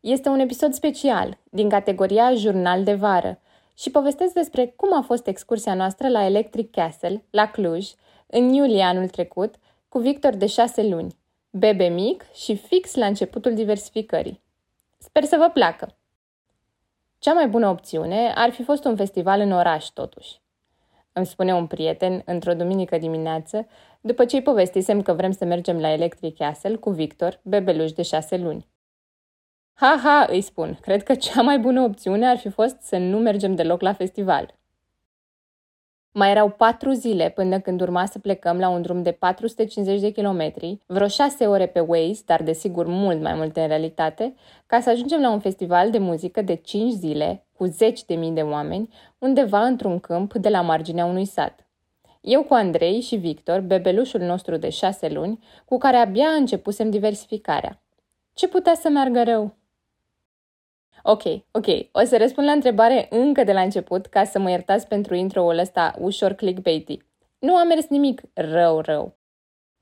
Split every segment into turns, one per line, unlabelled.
este un episod special din categoria Jurnal de vară și povestesc despre cum a fost excursia noastră la Electric Castle, la Cluj, în iulie anul trecut, cu Victor de șase luni, bebe mic și fix la începutul diversificării. Sper să vă placă! Cea mai bună opțiune ar fi fost un festival în oraș, totuși. Îmi spune un prieten într-o duminică dimineață, după ce îi povestisem că vrem să mergem la Electric Castle cu Victor, bebeluș de șase luni. Ha, ha, îi spun, cred că cea mai bună opțiune ar fi fost să nu mergem deloc la festival. Mai erau patru zile până când urma să plecăm la un drum de 450 de kilometri, vreo șase ore pe Waze, dar desigur mult mai multe în realitate, ca să ajungem la un festival de muzică de 5 zile, cu zeci de mii de oameni, undeva într-un câmp de la marginea unui sat. Eu cu Andrei și Victor, bebelușul nostru de șase luni, cu care abia începusem diversificarea. Ce putea să meargă rău? Ok, ok. O să răspund la întrebare încă de la început, ca să mă iertați pentru intro-ul ăsta ușor clickbaity. Nu a mers nimic rău, rău.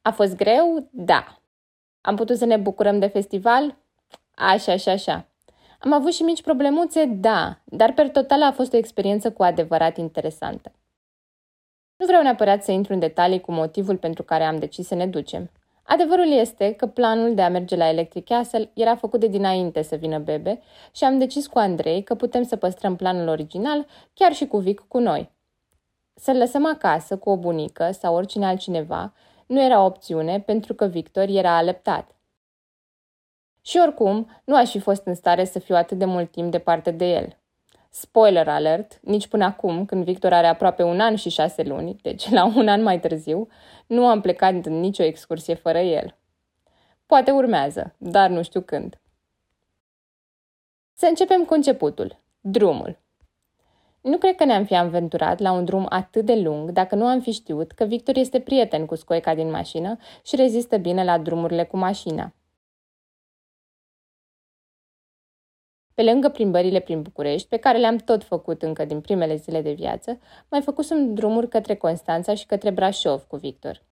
A fost greu? Da. Am putut să ne bucurăm de festival? Așa, așa, așa. Am avut și mici problemuțe? Da, dar per total a fost o experiență cu adevărat interesantă. Nu vreau neapărat să intru în detalii cu motivul pentru care am decis să ne ducem. Adevărul este că planul de a merge la Electric Castle era făcut de dinainte să vină bebe și am decis cu Andrei că putem să păstrăm planul original chiar și cu Vic cu noi. Să-l lăsăm acasă cu o bunică sau oricine altcineva nu era opțiune pentru că Victor era alăptat. Și oricum, nu aș fi fost în stare să fiu atât de mult timp departe de el. Spoiler alert, nici până acum, când Victor are aproape un an și șase luni, deci la un an mai târziu, nu am plecat în nicio excursie fără el. Poate urmează, dar nu știu când. Să începem cu începutul, drumul. Nu cred că ne-am fi aventurat la un drum atât de lung dacă nu am fi știut că Victor este prieten cu scoica din mașină și rezistă bine la drumurile cu mașina. Pe lângă plimbările prin București, pe care le-am tot făcut încă din primele zile de viață, mai făcusem drumuri către Constanța și către Brașov cu Victor.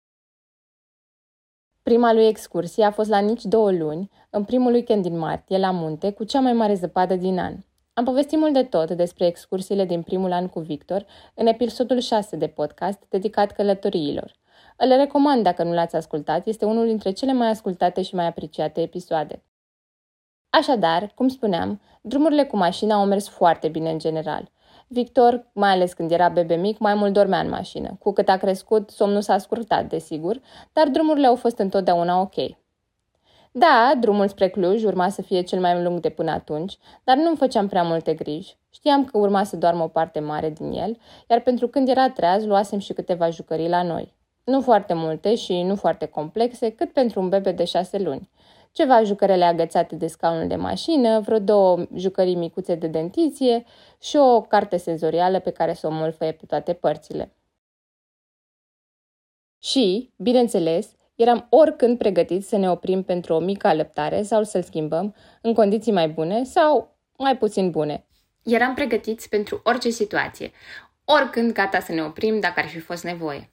Prima lui excursie a fost la nici două luni, în primul weekend din martie, la munte, cu cea mai mare zăpadă din an. Am povestit mult de tot despre excursiile din primul an cu Victor în episodul 6 de podcast dedicat călătoriilor. Îl recomand dacă nu l-ați ascultat, este unul dintre cele mai ascultate și mai apreciate episoade. Așadar, cum spuneam, drumurile cu mașina au mers foarte bine în general. Victor, mai ales când era bebe mic, mai mult dormea în mașină. Cu cât a crescut, somnul s-a scurtat, desigur, dar drumurile au fost întotdeauna ok. Da, drumul spre Cluj urma să fie cel mai lung de până atunci, dar nu-mi făceam prea multe griji. Știam că urma să doarmă o parte mare din el, iar pentru când era treaz, luasem și câteva jucării la noi. Nu foarte multe și nu foarte complexe, cât pentru un bebe de șase luni ceva jucărele agățate de scaunul de mașină, vreo două jucării micuțe de dentiție și o carte senzorială pe care să o mâlfăie pe toate părțile. Și, bineînțeles, eram oricând pregătiți să ne oprim pentru o mică alăptare sau să-l schimbăm în condiții mai bune sau mai puțin bune. Eram pregătiți pentru orice situație, oricând gata să ne oprim dacă ar fi fost nevoie.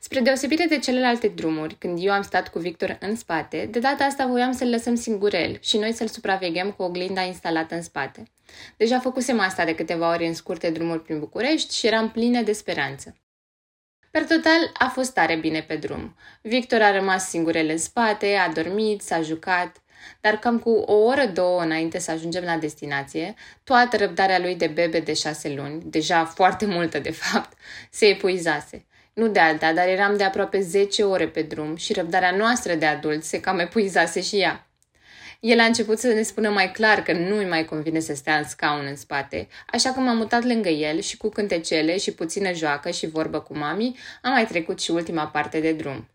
Spre deosebire de celelalte drumuri, când eu am stat cu Victor în spate, de data asta voiam să-l lăsăm singurel și noi să-l supraveghem cu oglinda instalată în spate. Deja făcusem asta de câteva ori în scurte drumuri prin București și eram plină de speranță. Per total, a fost tare bine pe drum. Victor a rămas singurel în spate, a dormit, s-a jucat. dar cam cu o oră, două înainte să ajungem la destinație, toată răbdarea lui de bebe de șase luni, deja foarte multă de fapt, se epuizase. Nu de alta, dar eram de aproape 10 ore pe drum și răbdarea noastră de adult se cam epuizase și ea. El a început să ne spună mai clar că nu îi mai convine să stea în scaun în spate, așa că m-am mutat lângă el și cu cântecele și puțină joacă și vorbă cu mami, am mai trecut și ultima parte de drum.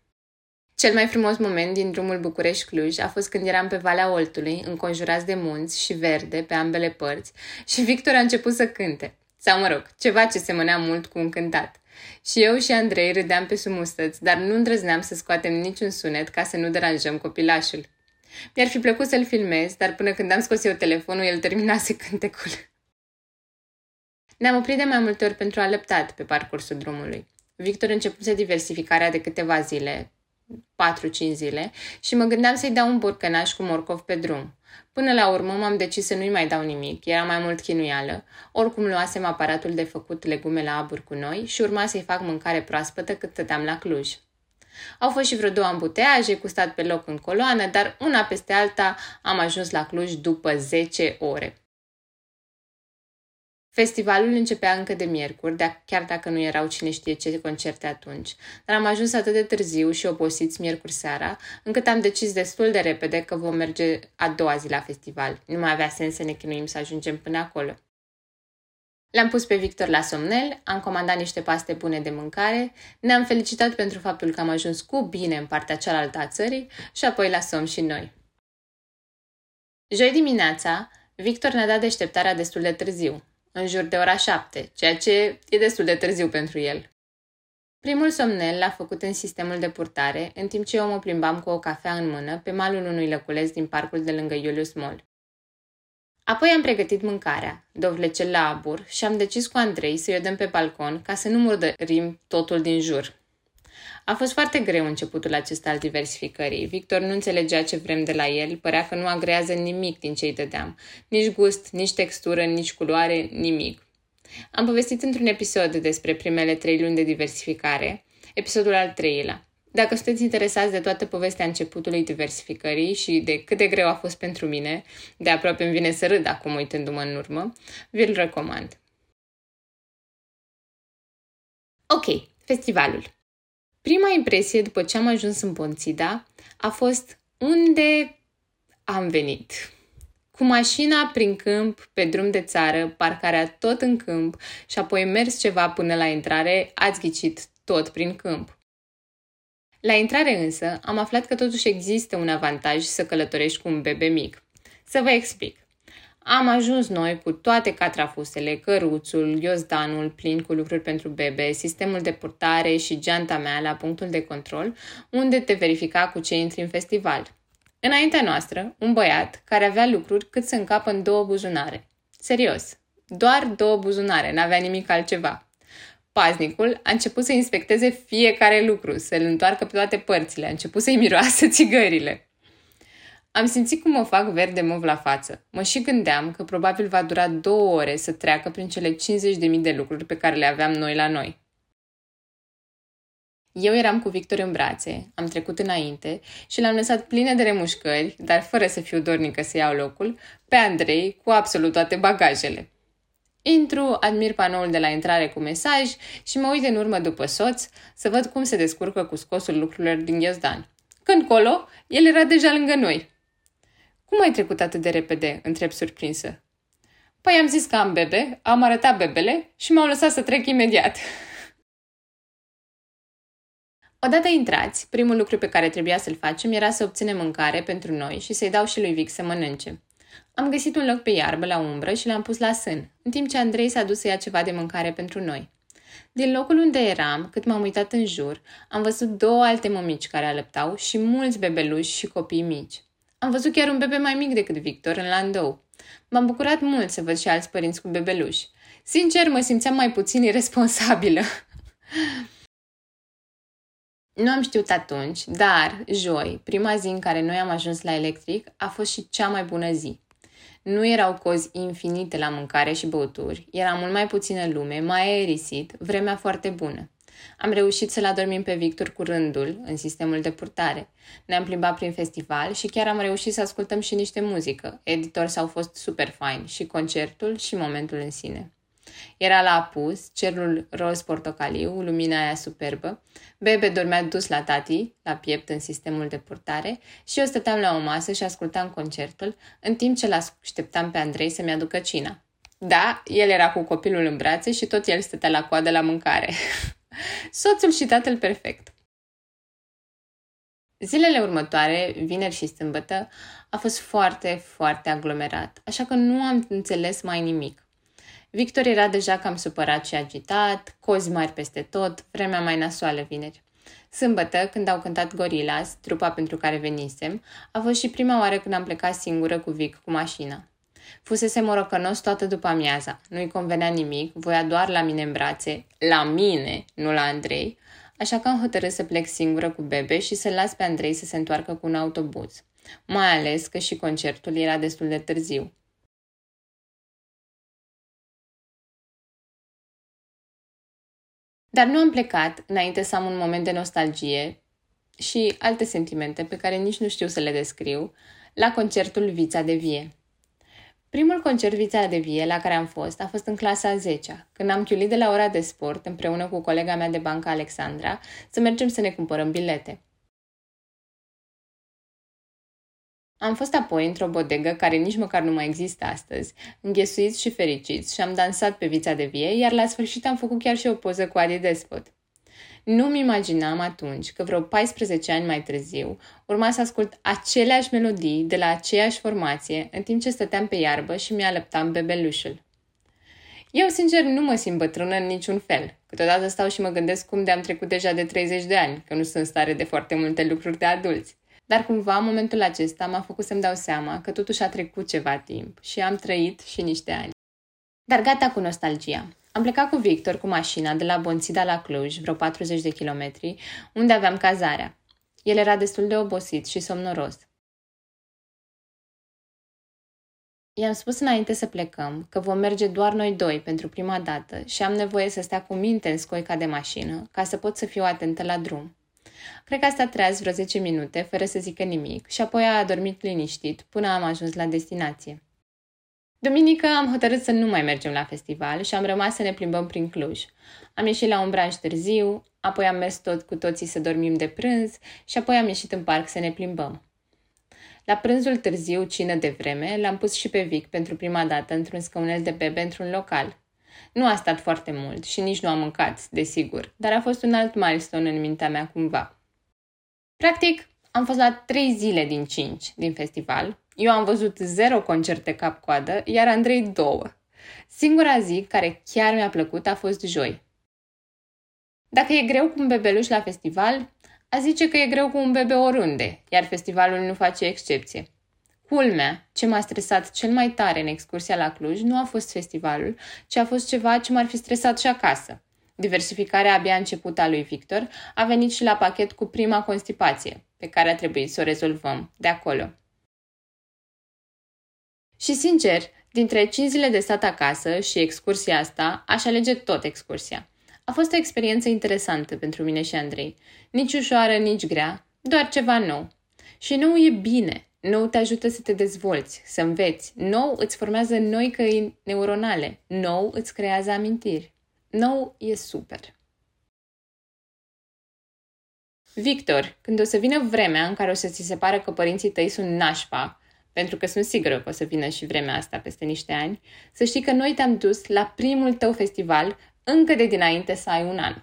Cel mai frumos moment din drumul București-Cluj a fost când eram pe Valea Oltului, înconjurați de munți și verde pe ambele părți, și Victor a început să cânte. Sau mă rog, ceva ce semănea mult cu un cântat. Și eu și Andrei râdeam pe sumustăți, dar nu îndrăzneam să scoatem niciun sunet ca să nu deranjăm copilașul. Mi-ar fi plăcut să-l filmez, dar până când am scos eu telefonul, el terminase cântecul. Ne-am oprit de mai multe ori pentru alăptat pe parcursul drumului. Victor începuse diversificarea de câteva zile, 4-5 zile, și mă gândeam să-i dau un borcănaș cu morcov pe drum. Până la urmă m-am decis să nu-i mai dau nimic, era mai mult chinuială, oricum luasem aparatul de făcut legume la abur cu noi și urma să-i fac mâncare proaspătă cât stăteam la Cluj. Au fost și vreo două ambuteaje cu stat pe loc în coloană, dar una peste alta am ajuns la Cluj după 10 ore. Festivalul începea încă de miercuri, de chiar dacă nu erau cine știe ce concerte atunci, dar am ajuns atât de târziu și obosiți miercuri seara, încât am decis destul de repede că vom merge a doua zi la festival. Nu mai avea sens să ne chinuim să ajungem până acolo. L-am pus pe Victor la somnel, am comandat niște paste bune de mâncare, ne-am felicitat pentru faptul că am ajuns cu bine în partea cealaltă a țării și apoi la somn și noi. Joi dimineața, Victor ne-a dat deșteptarea destul de târziu, în jur de ora șapte, ceea ce e destul de târziu pentru el. Primul somnel l-a făcut în sistemul de purtare, în timp ce eu mă plimbam cu o cafea în mână pe malul unui lăculeț din parcul de lângă Julius Mall. Apoi am pregătit mâncarea, dovlecel la abur și am decis cu Andrei să-i o dăm pe balcon ca să nu murdărim totul din jur. A fost foarte greu începutul acesta al diversificării. Victor nu înțelegea ce vrem de la el, părea că nu agrează nimic din ce îi dădeam. Nici gust, nici textură, nici culoare, nimic. Am povestit într-un episod despre primele trei luni de diversificare, episodul al treilea. Dacă sunteți interesați de toată povestea începutului diversificării și de cât de greu a fost pentru mine, de aproape îmi vine să râd acum uitându-mă în urmă, vi-l recomand. Ok, festivalul. Prima impresie după ce am ajuns în Ponțida a fost unde am venit. Cu mașina prin câmp, pe drum de țară, parcarea tot în câmp și apoi mers ceva până la intrare, ați ghicit tot prin câmp. La intrare însă, am aflat că totuși există un avantaj să călătorești cu un bebe mic. Să vă explic. Am ajuns noi cu toate catrafusele, căruțul, ghiozdanul plin cu lucruri pentru bebe, sistemul de purtare și geanta mea la punctul de control, unde te verifica cu ce intri în festival. Înaintea noastră, un băiat care avea lucruri cât să încapă în două buzunare. Serios, doar două buzunare, n-avea nimic altceva. Paznicul a început să inspecteze fiecare lucru, să-l întoarcă pe toate părțile, a început să-i miroasă țigările. Am simțit cum mă fac verde mov la față. Mă și gândeam că probabil va dura două ore să treacă prin cele 50.000 de lucruri pe care le aveam noi la noi. Eu eram cu Victor în brațe, am trecut înainte și l-am lăsat pline de remușcări, dar fără să fiu dornică să iau locul, pe Andrei cu absolut toate bagajele. Intru, admir panoul de la intrare cu mesaj și mă uit în urmă după soț să văd cum se descurcă cu scosul lucrurilor din ghiozdan. Când colo, el era deja lângă noi. Cum ai trecut atât de repede?" întreb surprinsă. Păi am zis că am bebe, am arătat bebele și m-au lăsat să trec imediat. Odată intrați, primul lucru pe care trebuia să-l facem era să obținem mâncare pentru noi și să-i dau și lui Vic să mănânce. Am găsit un loc pe iarbă la umbră și l-am pus la sân, în timp ce Andrei s-a dus să ia ceva de mâncare pentru noi. Din locul unde eram, cât m-am uitat în jur, am văzut două alte mămici care alăptau și mulți bebeluși și copii mici. Am văzut chiar un bebe mai mic decât Victor în Landou. M-am bucurat mult să văd și alți părinți cu bebeluși. Sincer, mă simțeam mai puțin irresponsabilă. nu am știut atunci, dar joi, prima zi în care noi am ajuns la electric, a fost și cea mai bună zi. Nu erau cozi infinite la mâncare și băuturi, era mult mai puțină lume, mai aerisit, vremea foarte bună. Am reușit să-l adormim pe Victor cu rândul în sistemul de purtare. Ne-am plimbat prin festival și chiar am reușit să ascultăm și niște muzică. Editori s-au fost super fine și concertul și momentul în sine. Era la apus, cerul roz portocaliu, lumina aia superbă. Bebe dormea dus la tati, la piept în sistemul de purtare și eu stăteam la o masă și ascultam concertul, în timp ce l-așteptam pe Andrei să-mi aducă cina. Da, el era cu copilul în brațe și tot el stătea la coadă la mâncare. Soțul și tatăl perfect. Zilele următoare, vineri și sâmbătă, a fost foarte, foarte aglomerat, așa că nu am înțeles mai nimic. Victor era deja cam supărat și agitat, cozi mari peste tot, vremea mai nasoală vineri. Sâmbătă, când au cântat Gorilas, trupa pentru care venisem, a fost și prima oară când am plecat singură cu Vic cu mașina. Fusese morocănos toată după amiaza, nu-i convenea nimic, voia doar la mine în brațe, la mine, nu la Andrei, așa că am hotărât să plec singură cu bebe și să las pe Andrei să se întoarcă cu un autobuz, mai ales că și concertul era destul de târziu. Dar nu am plecat înainte să am un moment de nostalgie și alte sentimente pe care nici nu știu să le descriu la concertul Vița de Vie. Primul concert Vița de Vie la care am fost a fost în clasa a 10 când am chiulit de la ora de sport împreună cu colega mea de bancă Alexandra să mergem să ne cumpărăm bilete. Am fost apoi într-o bodegă care nici măcar nu mai există astăzi, înghesuiți și fericiți și am dansat pe vița de vie, iar la sfârșit am făcut chiar și o poză cu Adi Despot. Nu-mi imaginam atunci că vreo 14 ani mai târziu urma să ascult aceleași melodii de la aceeași formație în timp ce stăteam pe iarbă și mi-alăptam bebelușul. Eu, sincer, nu mă simt bătrână în niciun fel. Câteodată stau și mă gândesc cum de-am trecut deja de 30 de ani, că nu sunt stare de foarte multe lucruri de adulți. Dar cumva, momentul acesta m-a făcut să-mi dau seama că totuși a trecut ceva timp și am trăit și niște ani. Dar gata cu nostalgia. Am plecat cu Victor cu mașina de la Bonțida la Cluj, vreo 40 de kilometri, unde aveam cazarea. El era destul de obosit și somnoros. I-am spus înainte să plecăm că vom merge doar noi doi pentru prima dată și am nevoie să stea cu minte în scoica de mașină ca să pot să fiu atentă la drum. Cred că a stat treaz vreo 10 minute, fără să zică nimic, și apoi a adormit liniștit până am ajuns la destinație. Duminică am hotărât să nu mai mergem la festival și am rămas să ne plimbăm prin Cluj. Am ieșit la un branș târziu, apoi am mers tot cu toții să dormim de prânz și apoi am ieșit în parc să ne plimbăm. La prânzul târziu, cină de vreme, l-am pus și pe Vic pentru prima dată într-un scaunel de bebe într-un local. Nu a stat foarte mult și nici nu am mâncat, desigur, dar a fost un alt milestone în mintea mea cumva. Practic, am fost la trei zile din cinci din festival. Eu am văzut zero concerte cap-coadă, iar Andrei două. Singura zi care chiar mi-a plăcut a fost joi. Dacă e greu cu un bebeluș la festival, a zice că e greu cu un bebe oriunde, iar festivalul nu face excepție. Culmea, ce m-a stresat cel mai tare în excursia la Cluj nu a fost festivalul, ci a fost ceva ce m-ar fi stresat și acasă. Diversificarea abia începută a lui Victor a venit și la pachet cu prima constipație, pe care a trebuit să o rezolvăm de acolo. Și sincer, dintre 5 zile de stat acasă și excursia asta, aș alege tot excursia. A fost o experiență interesantă pentru mine și Andrei. Nici ușoară, nici grea, doar ceva nou. Și nou e bine, Nou te ajută să te dezvolți, să înveți. Nou îți formează noi căi neuronale. Nou îți creează amintiri. Nou e super. Victor, când o să vină vremea în care o să ți se pară că părinții tăi sunt nașpa, pentru că sunt sigură că o să vină și vremea asta peste niște ani, să știi că noi te-am dus la primul tău festival încă de dinainte să ai un an.